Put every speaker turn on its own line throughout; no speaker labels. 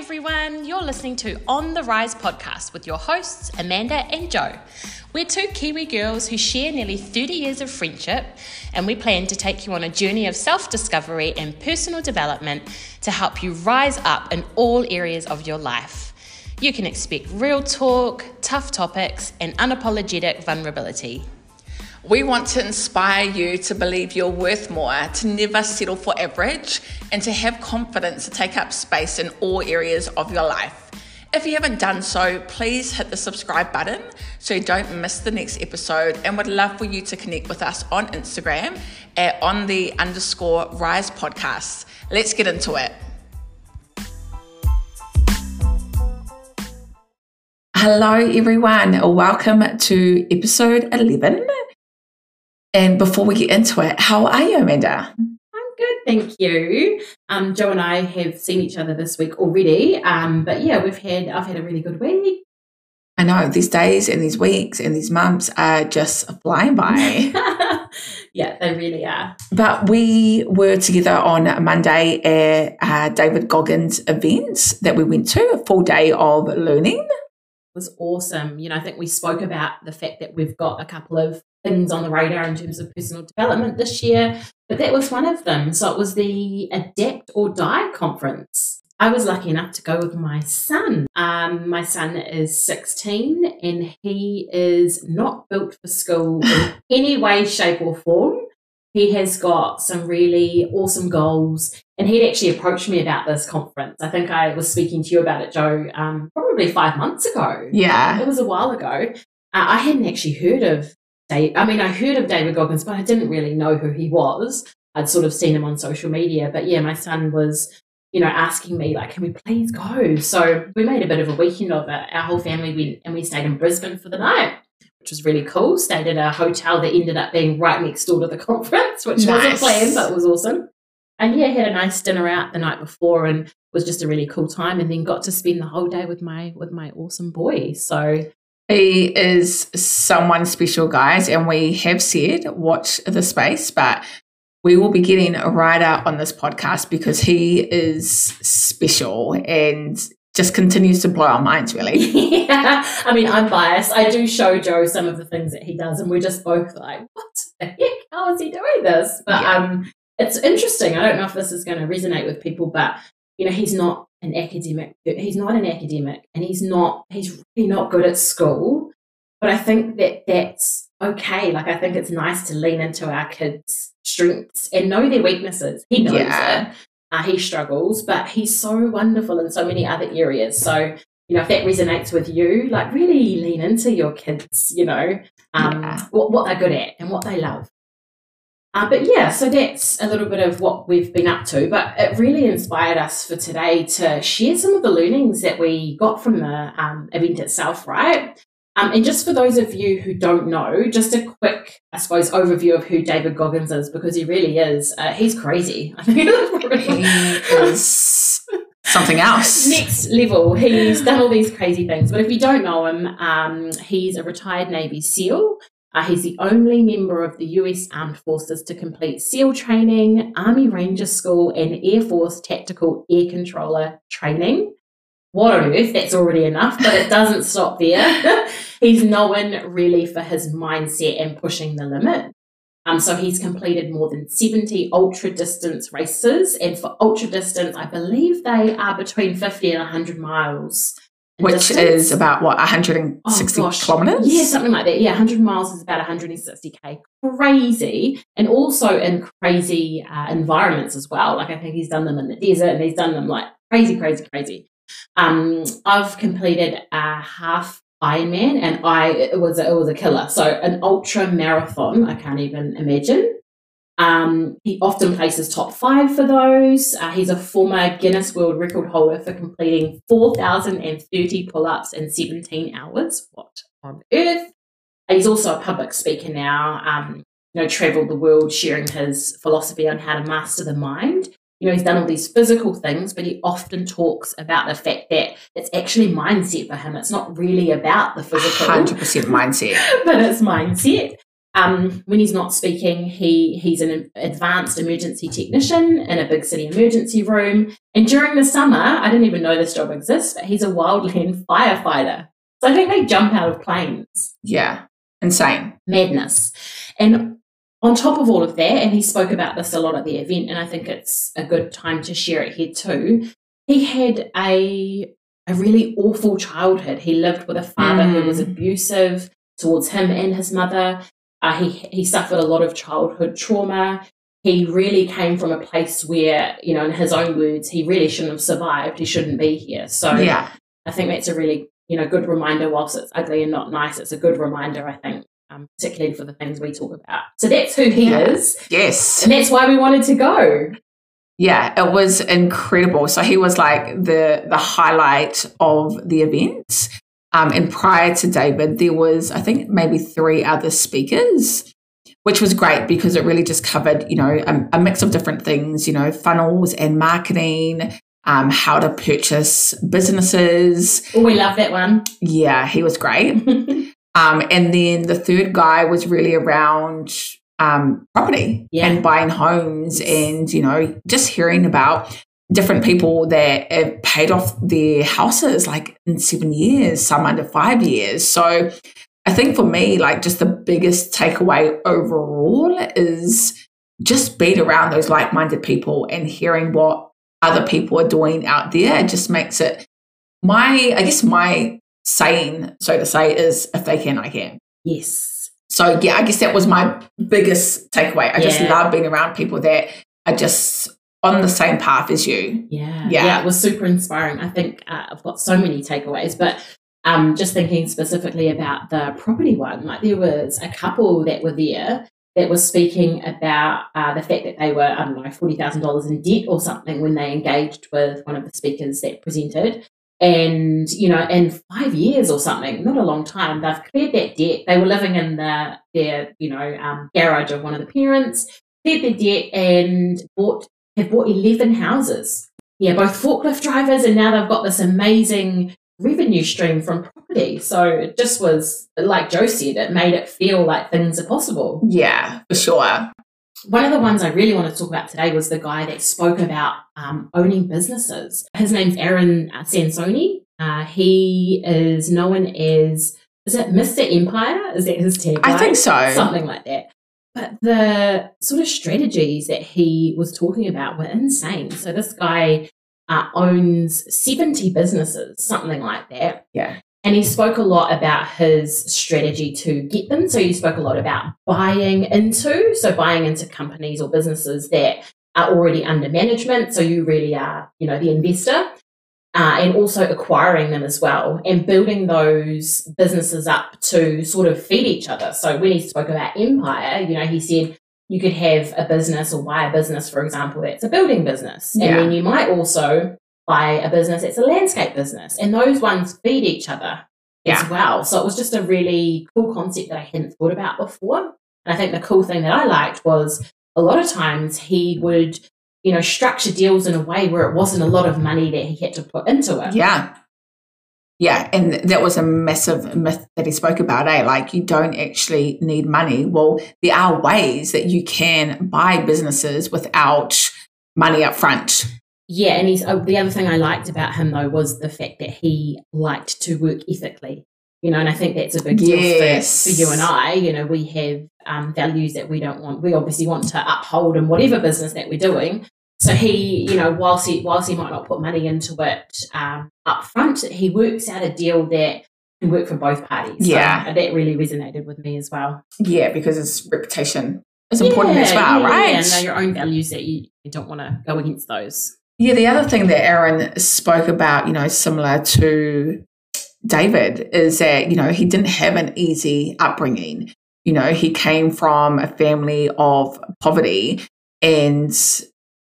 everyone. You're listening to On the Rise podcast with your hosts, Amanda and Jo. We're two Kiwi girls who share nearly 30 years of friendship, and we plan to take you on a journey of self discovery and personal development to help you rise up in all areas of your life. You can expect real talk, tough topics, and unapologetic vulnerability.
We want to inspire you to believe you're worth more, to never settle for average, and to have confidence to take up space in all areas of your life. If you haven't done so, please hit the subscribe button so you don't miss the next episode and would love for you to connect with us on Instagram at on the underscore rise podcast. Let's get into it. Hello, everyone. Welcome to episode 11 and before we get into it, how are you, Amanda?
I'm good, thank you. Um, Jo and I have seen each other this week already, um, but yeah, we've had I've had a really good week.
I know these days and these weeks and these months are just flying by.
yeah, they really are.
But we were together on Monday at uh, David Goggins' event that we went to, a full day of learning.
Was awesome. You know, I think we spoke about the fact that we've got a couple of things on the radar in terms of personal development this year, but that was one of them. So it was the Adapt or Die conference. I was lucky enough to go with my son. Um, my son is 16 and he is not built for school in any way, shape, or form. He has got some really awesome goals. And he'd actually approached me about this conference. I think I was speaking to you about it, Jo, um, probably five months ago.
Yeah.
It was a while ago. Uh, I hadn't actually heard of Dave. I mean, I heard of David Goggins, but I didn't really know who he was. I'd sort of seen him on social media. But yeah, my son was, you know, asking me, like, can we please go? So we made a bit of a weekend of it. Our whole family went and we stayed in Brisbane for the night, which was really cool. Stayed at a hotel that ended up being right next door to the conference, which nice. wasn't planned, but it was awesome. And yeah, had a nice dinner out the night before and was just a really cool time and then got to spend the whole day with my with my awesome boy. So
he is someone special, guys, and we have said watch the space, but we will be getting a writer on this podcast because he is special and just continues to blow our minds, really.
yeah. I mean, I'm biased. I do show Jo some of the things that he does, and we're just both like, what the heck? How is he doing this? But yeah. um, it's interesting. I don't know if this is going to resonate with people, but you know, he's not an academic. He's not an academic, and he's not. He's really not good at school. But I think that that's okay. Like I think it's nice to lean into our kids' strengths and know their weaknesses. He knows yeah. it. Uh, he struggles, but he's so wonderful in so many other areas. So you know, if that resonates with you, like really lean into your kids. You know, um, yeah. what, what they're good at and what they love. Uh, but yeah, so that's a little bit of what we've been up to. But it really inspired us for today to share some of the learnings that we got from the um, event itself, right? Um, and just for those of you who don't know, just a quick, I suppose, overview of who David Goggins is, because he really is. Uh, he's crazy. I think
he is something else.
Next level. He's done all these crazy things. But if you don't know him, um, he's a retired Navy SEAL. Uh, he's the only member of the US Armed Forces to complete SEAL training, Army Ranger School, and Air Force Tactical Air Controller training. What on earth? That's already enough, but it doesn't stop there. he's known really for his mindset and pushing the limit. Um, so he's completed more than 70 ultra distance races. And for ultra distance, I believe they are between 50 and 100 miles
which distance. is about what 160 oh, kilometers
yeah something like that yeah 100 miles is about 160k crazy and also in crazy uh, environments as well like i think he's done them in the desert and he's done them like crazy crazy crazy um, i've completed a half ironman and i it was a, it was a killer so an ultra marathon i can't even imagine um, he often places top five for those. Uh, he's a former Guinness World Record holder for completing 4,030 pull ups in 17 hours. What on earth? He's also a public speaker now, um, you know, traveled the world sharing his philosophy on how to master the mind. You know, he's done all these physical things, but he often talks about the fact that it's actually mindset for him. It's not really about the physical.
100% mindset.
but it's mindset. Um, when he's not speaking, he he's an advanced emergency technician in a big city emergency room. And during the summer, I didn't even know this job exists, but he's a wildland firefighter. So I think they jump out of planes.
Yeah, insane
madness. And on top of all of that, and he spoke about this a lot at the event, and I think it's a good time to share it here too. He had a a really awful childhood. He lived with a father mm. who was mm. abusive towards him and his mother. Uh, he he suffered a lot of childhood trauma. He really came from a place where, you know, in his own words, he really shouldn't have survived. He shouldn't be here. So
yeah.
I think that's a really, you know, good reminder. Whilst it's ugly and not nice, it's a good reminder. I think, um, particularly for the things we talk about. So that's who he yeah. is.
Yes,
and that's why we wanted to go.
Yeah, it was incredible. So he was like the the highlight of the event. Um, and prior to David, there was, I think, maybe three other speakers, which was great because it really just covered, you know, a, a mix of different things, you know, funnels and marketing, um, how to purchase businesses.
Oh, we love that one.
Yeah, he was great. um, and then the third guy was really around um, property yeah. and buying homes and, you know, just hearing about different people that have paid off their houses like in seven years, some under five years. So I think for me, like just the biggest takeaway overall is just being around those like minded people and hearing what other people are doing out there. It just makes it my, I guess, my saying, so to say, is if they can, I can.
Yes.
So yeah, I guess that was my biggest takeaway. I yeah. just love being around people that are just on the same path as
you. Yeah. Yeah. yeah it was super inspiring. I think uh, I've got so many takeaways, but um, just thinking specifically about the property one, like there was a couple that were there that was speaking about uh, the fact that they were, I don't know, $40,000 in debt or something when they engaged with one of the speakers that presented. And, you know, in five years or something, not a long time, they've cleared that debt. They were living in the, their, you know, um, garage of one of the parents, cleared their debt and bought have bought 11 houses. Yeah, both forklift drivers, and now they've got this amazing revenue stream from property. So it just was, like Jo said, it made it feel like things are possible.
Yeah, for sure.
One of the ones I really want to talk about today was the guy that spoke about um, owning businesses. His name's Aaron Sansoni. Uh, he is known as, is it Mr. Empire? Is that his tagline?
I think so.
Something like that. But the sort of strategies that he was talking about were insane. So this guy uh, owns 70 businesses, something like that.
Yeah.
And he spoke a lot about his strategy to get them. So he spoke a lot about buying into, so buying into companies or businesses that are already under management. So you really are, you know, the investor uh, and also acquiring them as well and building those businesses up to sort of feed each other. So when he spoke about empire, you know, he said you could have a business or buy a business, for example, that's a building business. And then you might also buy a business it's a landscape business. And those ones feed each other yeah. as well. So it was just a really cool concept that I hadn't thought about before. And I think the cool thing that I liked was a lot of times he would you know, structure deals in a way where it wasn't a lot of money that he had to put into it.
Yeah. Yeah. And that was a massive myth that he spoke about, eh? Like you don't actually need money. Well, there are ways that you can buy businesses without money up front.
Yeah, and he's oh, the other thing I liked about him though was the fact that he liked to work ethically. You know, and I think that's a big deal yes. for, for you and I. You know, we have um, values that we don't want. We obviously want to uphold in whatever business that we're doing. So he, you know, whilst he whilst he might not put money into it um, up front, he works out a deal that can work for both parties.
Yeah,
so that really resonated with me as well.
Yeah, because his reputation is important yeah, as well,
yeah,
right?
Yeah, know your own values that you, you don't want to go against those.
Yeah, the other thing that Aaron spoke about, you know, similar to David, is that you know he didn't have an easy upbringing. You know, he came from a family of poverty and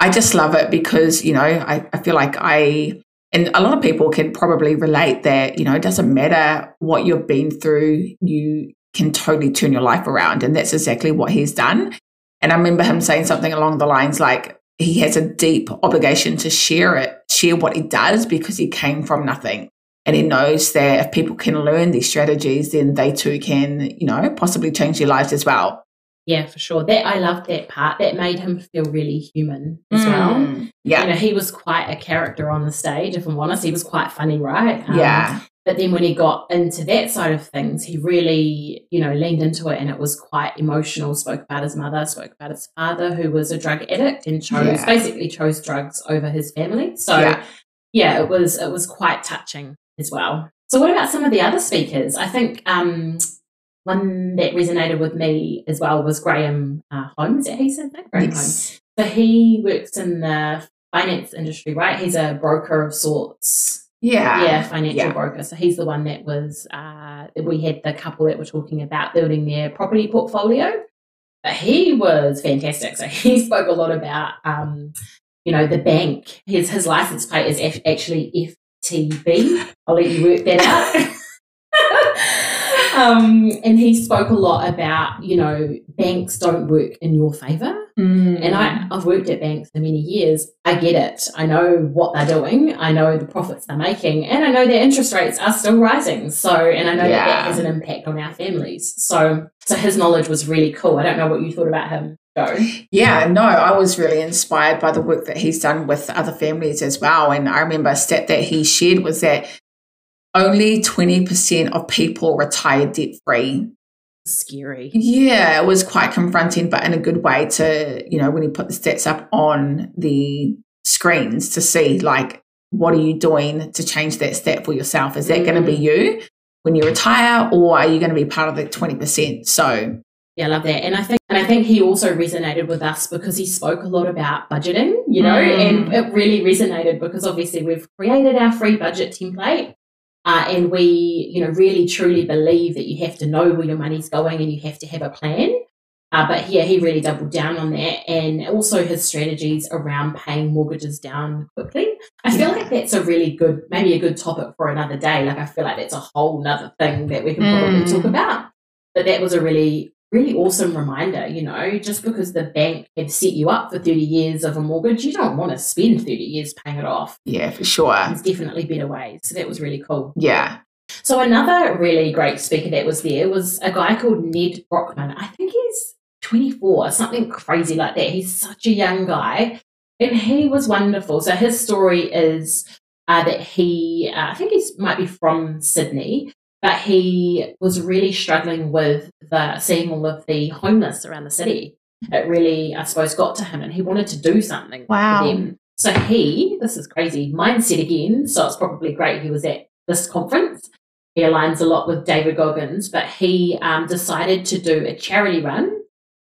I just love it because, you know, I, I feel like I, and a lot of people can probably relate that, you know, it doesn't matter what you've been through, you can totally turn your life around. And that's exactly what he's done. And I remember him saying something along the lines like, he has a deep obligation to share it, share what he does because he came from nothing And he knows that if people can learn these strategies, then they too can, you know, possibly change their lives as well.
Yeah, for sure. That I loved that part. That made him feel really human as mm, well.
Yeah.
You know, he was quite a character on the stage, if I'm honest. He was quite funny, right?
Um, yeah.
But then when he got into that side of things, he really, you know, leaned into it and it was quite emotional. Spoke about his mother, spoke about his father, who was a drug addict and chose yeah. basically chose drugs over his family. So yeah. yeah, it was it was quite touching as well. So what about some of the other speakers? I think um one that resonated with me as well was Graham uh, Holmes. Is he said that? Graham yes. Holmes. So he works in the finance industry, right? He's a broker of sorts.
Yeah.
Yeah, financial yeah. broker. So he's the one that was, uh, we had the couple that were talking about building their property portfolio. But he was fantastic. So he spoke a lot about, um, you know, the bank. His, his license plate is F- actually FTB. I'll let you work that out. um, and he spoke a lot about, you know, banks don't work in your favor.
Mm.
And I, I've worked at banks for many years. I get it. I know what they're doing. I know the profits they're making. And I know their interest rates are still rising. So, and I know yeah. that that has an impact on our families. So, so his knowledge was really cool. I don't know what you thought about him. Jo.
Yeah, no, I was really inspired by the work that he's done with other families as well. And I remember a stat that he shared was that only 20% of people retire debt free.
Scary.
Yeah, it was quite confronting, but in a good way to, you know, when you put the stats up on the screens to see, like, what are you doing to change that stat for yourself? Is that mm. going to be you when you retire, or are you going to be part of the 20%? So,
yeah, I love that. And I think and I think he also resonated with us because he spoke a lot about budgeting, you know, mm. and it really resonated because obviously we've created our free budget template uh, and we, you know, really truly believe that you have to know where your money's going and you have to have a plan. Uh, but yeah, he really doubled down on that, and also his strategies around paying mortgages down quickly. I feel like that's a really good, maybe a good topic for another day. Like I feel like that's a whole nother thing that we can probably mm. talk about. But that was a really really awesome reminder, you know, just because the bank had set you up for 30 years of a mortgage, you don't want to spend 30 years paying it off.
Yeah, for sure.
There's definitely better ways. So that was really cool.
Yeah.
So another really great speaker that was there was a guy called Ned Brockman. I think he's 24, something crazy like that. He's such a young guy. And he was wonderful. So his story is uh, that he, uh, I think he might be from Sydney, but he was really struggling with the seeing all of the homeless around the city. It really, I suppose, got to him, and he wanted to do something
wow.
So he, this is crazy, mindset again. So it's probably great he was at this conference. He aligns a lot with David Goggins, but he um, decided to do a charity run,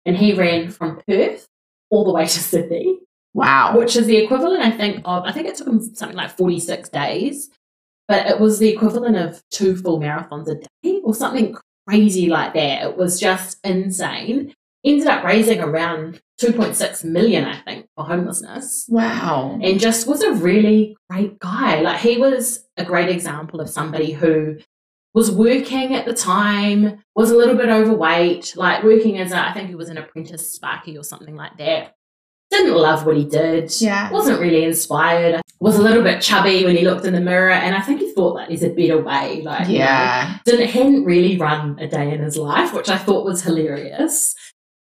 and he ran from Perth all the way to Sydney.
Wow.
Which is the equivalent, I think, of, I think it took him something like 46 days but it was the equivalent of two full marathons a day or something crazy like that. It was just insane. Ended up raising around 2.6 million, I think, for homelessness.
Wow.
And just was a really great guy. Like he was a great example of somebody who was working at the time, was a little bit overweight, like working as a, I think he was an apprentice sparky or something like that didn't love what he did.
Yeah.
Wasn't really inspired. Was a little bit chubby when he looked in the mirror, and I think he thought that there's a better way. Like,
yeah,
you know, didn't hadn't really run a day in his life, which I thought was hilarious.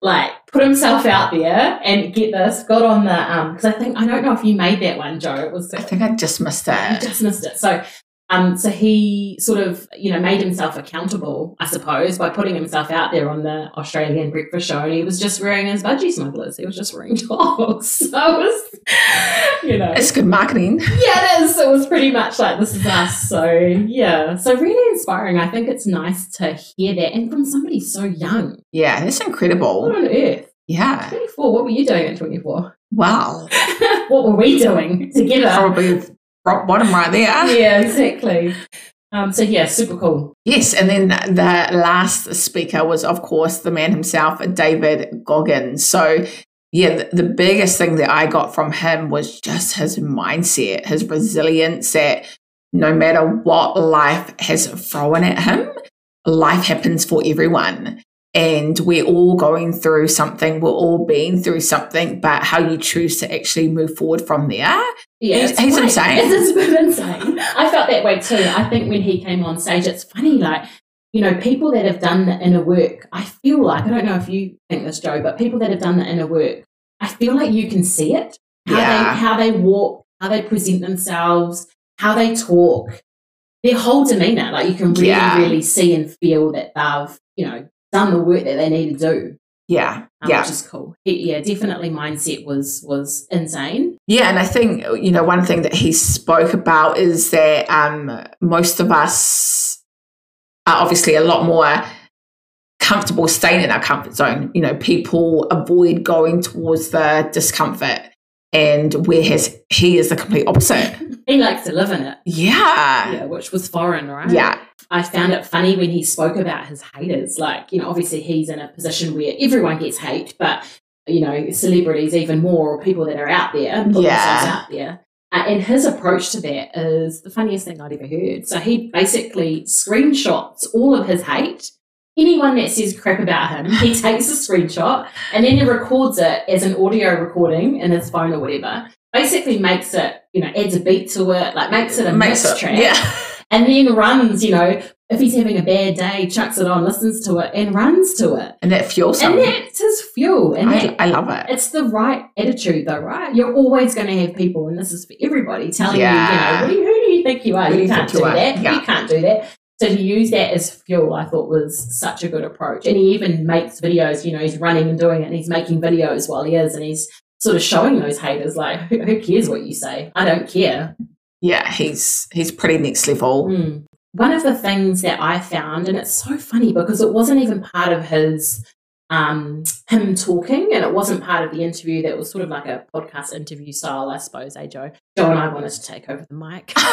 Like, put himself out there and get this. Got on the um because I think I don't know if you made that one, Jo. It was
I think I just missed that. it.
just missed it. So um, so he sort of, you know, made himself accountable, I suppose, by putting himself out there on the Australian breakfast show. And he was just wearing his budgie smugglers. He was just wearing togs. So it was, you know.
It's good marketing.
Yeah, it is. It was pretty much like, this is us. So, yeah. So, really inspiring. I think it's nice to hear that. And from somebody so young.
Yeah, that's incredible.
What on earth?
Yeah.
24. What were you doing at 24?
Wow.
what were we doing together?
Probably rock bottom right there.
Yeah, exactly. Um, so yeah, super cool.
Yes, and then the last speaker was, of course, the man himself, David Goggins. So yeah, the, the biggest thing that I got from him was just his mindset, his resilience that no matter what life has thrown at him, life happens for everyone. And we're all going through something, we're all being through something, but how you choose to actually move forward from there.
Yeah,
He's- he's
quite-
insane.
It's insane. I felt that way too. I think when he came on stage, it's funny, like, you know, people that have done the inner work, I feel like, I don't know if you think this, Jo, but people that have done the inner work, I feel like you can see it. How
Yeah.
they how they walk, how they present themselves, how they talk, their whole demeanour. Like you can really,
Yeah.
really see and feel that they've, you know, done the work that they need to do.
Yeah.
um,
yeah.
Which is cool. He- yeah, definitely mindset was was insane.
Yeah, and I think you know one thing that he spoke about is that um, most of us are obviously a lot more comfortable staying in our comfort zone. You know, people avoid going towards the discomfort, and where whereas he is the complete opposite.
He likes to live in it.
Yeah,
Yeah, which was foreign, right?
yeah,
I found it funny when he spoke about his haters. Like, you know, obviously he's in a position where everyone gets hate, but, you know, celebrities even more, or people that are out there, put
Yeah.
themselves out there. Uh, and his approach to that is the funniest thing I'd ever heard. So he basically screenshots all of his hate. Anyone that says crap about him, he takes a screenshot and then he records it as an audio recording in his phone or whatever. Basically makes it, you know, adds a beat to it, like makes it a
makes
mix
it.
track
Yeah,
and then runs, you know, if he's having a bad day, chucks it on, listens to it, and runs to it.
and that fuels him.
And that's his fuel. And
I,
that,
I love it.
it's the right attitude, though, right? You're always going to have people, and this is for everybody, telling
Yeah.
you, you know, who, do you think you are?
Who do
You
you
can't do that. You can't do that. So to use that as fuel, I thought was such a good approach. And he even makes videos, you know, he's running and doing it, and he's making videos while he is, and he's sort of showing those haters, like, who, cares what you say? I don't care.
Yeah, he's he's pretty next level.
Mm. One of the things that I found, and it's so funny because it wasn't even part of his um him talking and it wasn't part of the interview that was sort of like a podcast interview style, I suppose, eh, Jo? Jo and I wanted to take over the mic.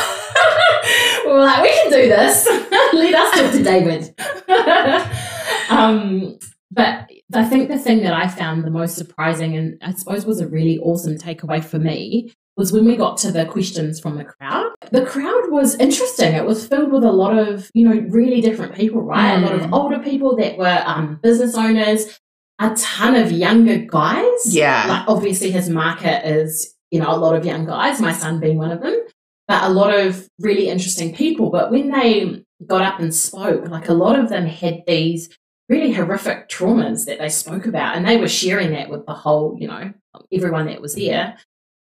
we were like, we can do this. Let us talk to David. um, but I think the thing that I found the most surprising and I suppose was a really awesome takeaway for me was when we got to the questions from the crowd. The crowd was interesting. It was filled with a lot of, you know, really different people, right? A lot of
Mm.
older people that were um, business owners, a ton of younger guys.
Yeah.
Like obviously his market is, you know, a lot of young guys, my son being one of them, but a lot of really interesting people. But when they got up and spoke, like a lot of them had these really horrific traumas that they spoke about and they were sharing that with the whole, you know, everyone that was there.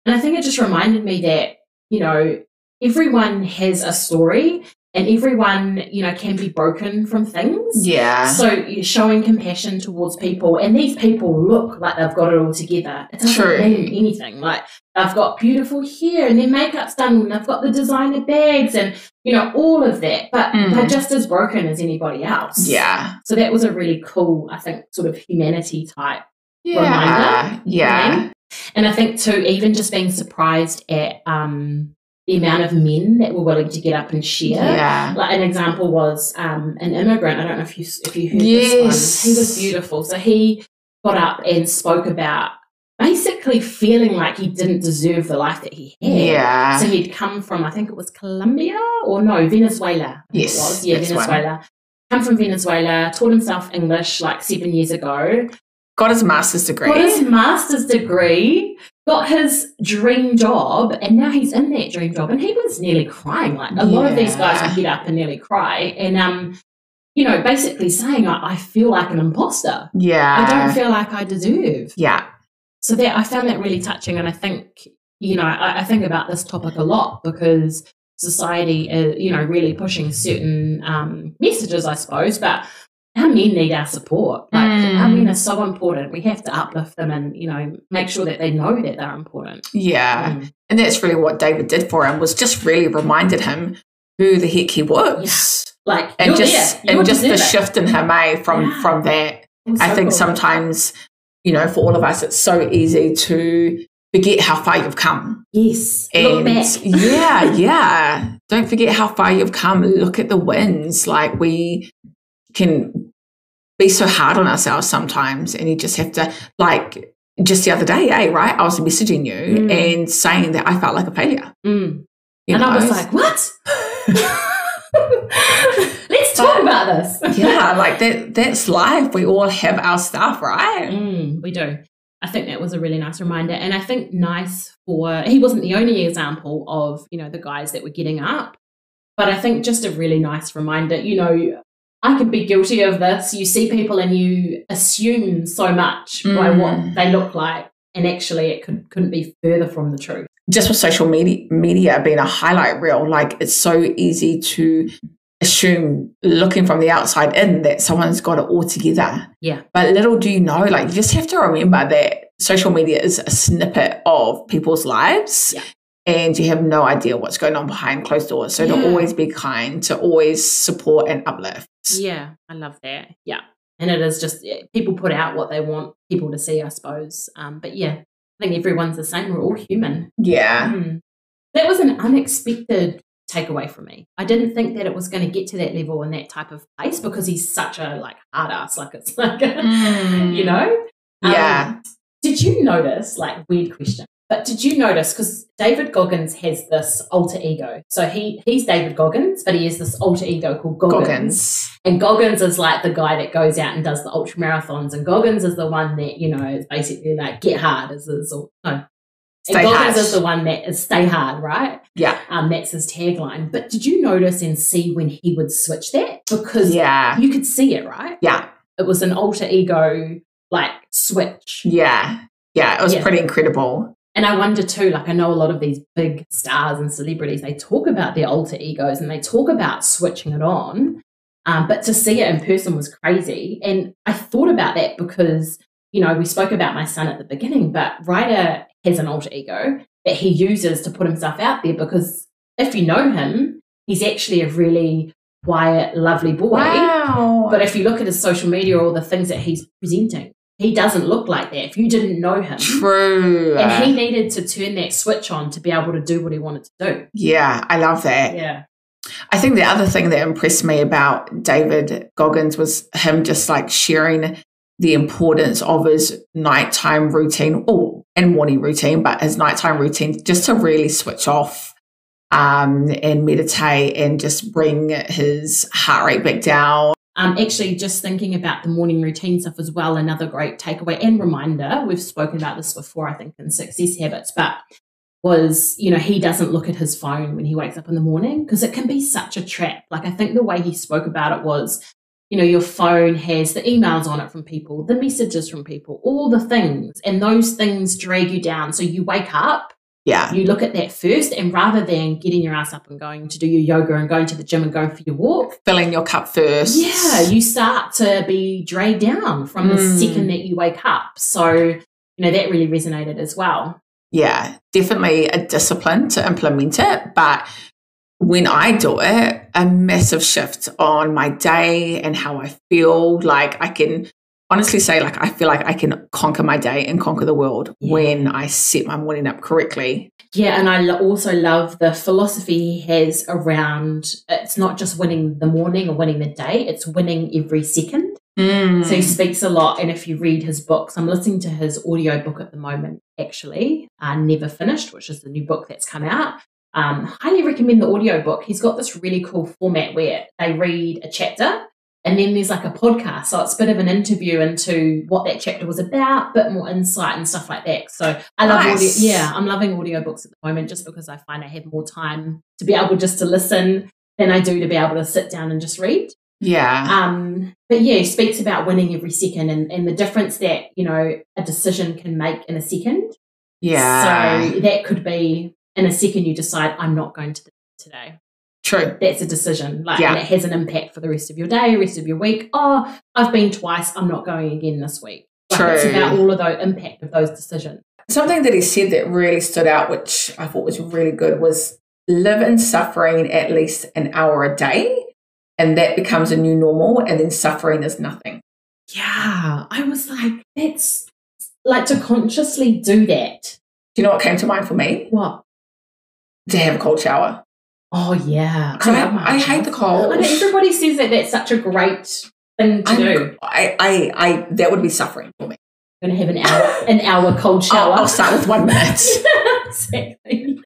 And I think it just reminded me that, you know, everyone has a story and everyone, you know, can be broken from things.
Yeah.
So you're showing compassion towards people, and these people look like they've got it all together. It doesn't
True.
mean anything. Like they've got beautiful hair, and their makeup's done, and they've got the designer bags, and you know all of that. But
Mm.
they're just as broken as anybody else.
yeah.
So that was a really cool, I think, sort of humanity type
Yeah.
reminder.
Yeah.
And I think too, even just being surprised at um, the amount of men that were willing to get up and share.
Yeah.
Like an example was um, an immigrant. I don't know if you if you heard
Yes.
this one. He was beautiful. So he got up and spoke about basically feeling like he didn't deserve the life that he had.
Yeah.
So he'd come from I think it was Colombia or no Venezuela.
Yes,
it was. yeah. Venezuela. Come from Venezuela, taught himself English like seven years ago,
Got his master's degree.
got his master's degree, got his dream job, and now he's in that dream job. And he was nearly crying. Like a lot of these guys would get up and nearly cry. And um, you know, basically saying, I, I feel like an imposter.
yeah.
I don't feel like I deserve.
yeah.
So that I found that really touching. And I think, you know, I, I think about this topic a lot because society is, you know, really pushing certain um, messages, I suppose, but our men need our support. Like
Mm.
our men are so important. We have to uplift them and, you know, make sure that they know that they're important.
Yeah.
Mm.
And that's really what David did for him was just really reminded him who the heck he was.
Like
And just and just the
it.
shift in him eh, from
Yeah.
from that.
Was
I think
cool.
sometimes, you know, for all of us it's so easy to forget how far you've come.
Yes.
And
Look back.
yeah, yeah. Don't forget how far you've come. Look at the wins. Like we can be so hard on ourselves sometimes, and you just have to like just the other day, eh, right? I was messaging you
Mm.
and saying that I felt like a failure.
Mm. And I was like, what? Let's talk about this.
yeah, like that that's life. We all have our stuff, right?
Mm, we do. I think that was a really nice reminder. And I think nice for he wasn't the only example of, you know, the guys that were getting up. But I think just a really nice reminder, you know, I could be guilty of this. You see people and you assume so much mm. by what they look like. And actually it could couldn't be further from the truth.
Just with social media media being a highlight reel, like it's so easy to assume looking from the outside in that someone's got it all together.
Yeah.
But little do you know, like you just have to remember that social media is a snippet of people's lives.
Yeah.
And you have no idea what's going on behind closed doors. So yeah. to always be kind, to always support and uplift.
Yeah, I love that. Yeah. And it is just people put out what they want people to see, I suppose. Um, but yeah, I think everyone's the same. We're all human.
Yeah. Mm.
That was an unexpected takeaway from me. I didn't think that it was going to get to that level in that type of place because he's such a like hard ass. Like it's like, mm. you know?
Yeah. Um,
did you notice, like, weird question, but did you notice because David Goggins has this alter ego? So he he's David Goggins, but he has this alter ego called Goggins. Goggins. And Goggins is like the guy that goes out and does the ultra marathons, and Goggins is the one that you know is basically like get hard is his or no. Stay and Goggins hard. is the one that is stay hard, right?
Yeah.
Um, that's his tagline. But did you notice and see when he would switch that? Because
yeah,
you could see it, right?
Yeah.
It was an alter ego like switch.
Yeah. Yeah. It was yeah. pretty incredible.
And I wonder too, like I know a lot of these big stars and celebrities, they talk about their alter egos and they talk about switching it on. Um, but to see it in person was crazy. And I thought about that because, you know, we spoke about my son at the beginning, but Ryder has an alter ego that he uses to put himself out there because if you know him, he's actually a really quiet, lovely boy.
Wow.
But if you look at his social media or the things that he's presenting, he doesn't look like that if you didn't know him.
True.
And he needed to turn that switch on to be able to do what he wanted to do.
Yeah, I love that.
Yeah.
I think the other thing that impressed me about David Goggins was him just like sharing the importance of his nighttime routine or and morning routine, but his nighttime routine just to really switch off um, and meditate and just bring his heart rate back down
um, actually, just thinking about the morning routine stuff as well, another great takeaway and reminder. We've spoken about this before, I think, in Success Habits, but was, you know, he doesn't look at his phone when he wakes up in the morning because it can be such a trap. Like, I think the way he spoke about it was, you know, your phone has the emails on it from people, the messages from people, all the things, and those things drag you down. So you wake up
yeah.
You look at that first, and rather than getting your ass up and going to do your yoga and going to the gym and going for your walk,
filling your cup first.
Yeah, you start to be dragged down from mm. the second that you wake up. So, you know, that really resonated as well.
Yeah, definitely a discipline to implement it. But when I do it, a massive shift on my day and how I feel. Like I can honestly say like I feel like I can conquer my day and conquer the world yeah. when I set my morning up correctly.
Yeah, and I also love the philosophy he has around it's not just winning the morning or winning the day, it's winning every second.
Mm.
So he speaks a lot, and if you read his books, I'm listening to his audio book at the moment, actually, uh, Never Finished, which is the new book that's come out. Um, highly recommend the audio book. He's got this really cool format where they read a chapter and then there's like a podcast. So it's a bit of an interview into what that chapter was about, bit more insight and stuff like that. So I love nice. audio. Yeah, I'm loving audiobooks at the moment just because I find I have more time to be able just to listen than I do to be able to sit down and just read.
Yeah.
Um, but yeah, speaks about winning every second and, and the difference that, you know, a decision can make in a second.
Yeah.
So that could be in a second you decide I'm not going to today.
True.
That's a decision. Like, yeah. and it has an impact for the rest of your day, rest of your week. Oh, I've been twice. I'm not going again this week. Like, True. It's about all of the impact of those decisions.
Something that he said that really stood out, which I thought was really good, was live in suffering at least an hour a day. And that becomes a new normal. And then suffering is nothing.
Yeah. I was like, that's like to consciously do that.
Do you know what came to mind for me?
What?
To have a cold shower.
Oh yeah,
I, I, I hate the cold.
I everybody says that that's such a great thing to
I'm,
do.
I, I, I, that would be suffering for me.
I'm gonna have an hour, an hour cold shower.
I'll, I'll start with one minute.
exactly.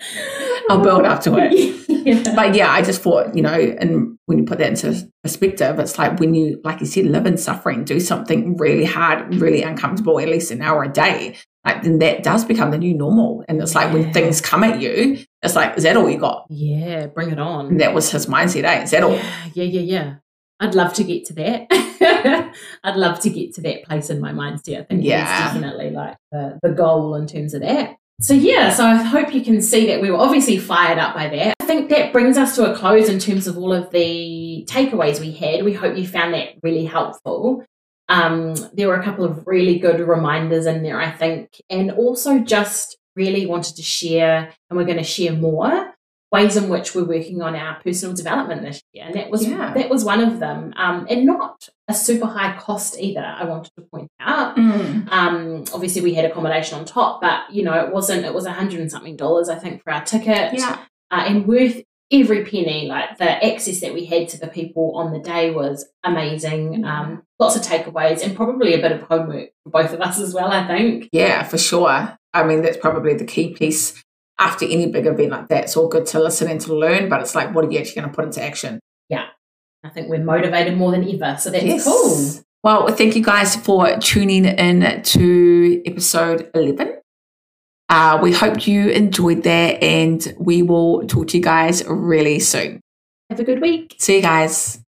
I'll build up to it.
Yeah.
But yeah, I just thought, you know, and when you put that into perspective, it's like when you, like you said, live in suffering, do something really hard, really uncomfortable, at least an hour a day, like then that does become the new normal. And it's like when things come at you, it's like, is that all you got?
Yeah, bring it on.
And that was his mindset, eh? Is that all?
Yeah, yeah, yeah, yeah. I'd love to get to that. I'd love to get to that place in my mindset. I think
Yeah.
that's definitely like the, the goal in terms of that. So yeah, so I hope you can see that we were obviously fired up by that. I think that brings us to a close in terms of all of the takeaways we had. We hope you found that really helpful. Um, there were a couple of really good reminders in there, I think, and also just really wanted to share, and we're going to share more ways in which we're working on our personal development this year, and that was
Yeah.
that was one of them, um, and not a super high cost either. I wanted to point out.
Mm.
Um, obviously, we had accommodation on top, but you know, it wasn't. It was a hundred and something dollars, I think, for our ticket
Yeah.
uh, and worth every penny. Like the access that we had to the people on the day was amazing. Um, lots of takeaways and probably a bit of homework for both of us as well. I think.
Yeah, for sure. I mean, that's probably the key piece after any big event like that. It's all good to listen and to learn, but it's like, what are you actually going to put into action? Yeah.
I think we're motivated more than ever, so that's cool.
Well, thank you guys for tuning in to episode 11. Uh, we hope you enjoyed that, and we will talk to you guys really soon.
Have a good week.
See you guys.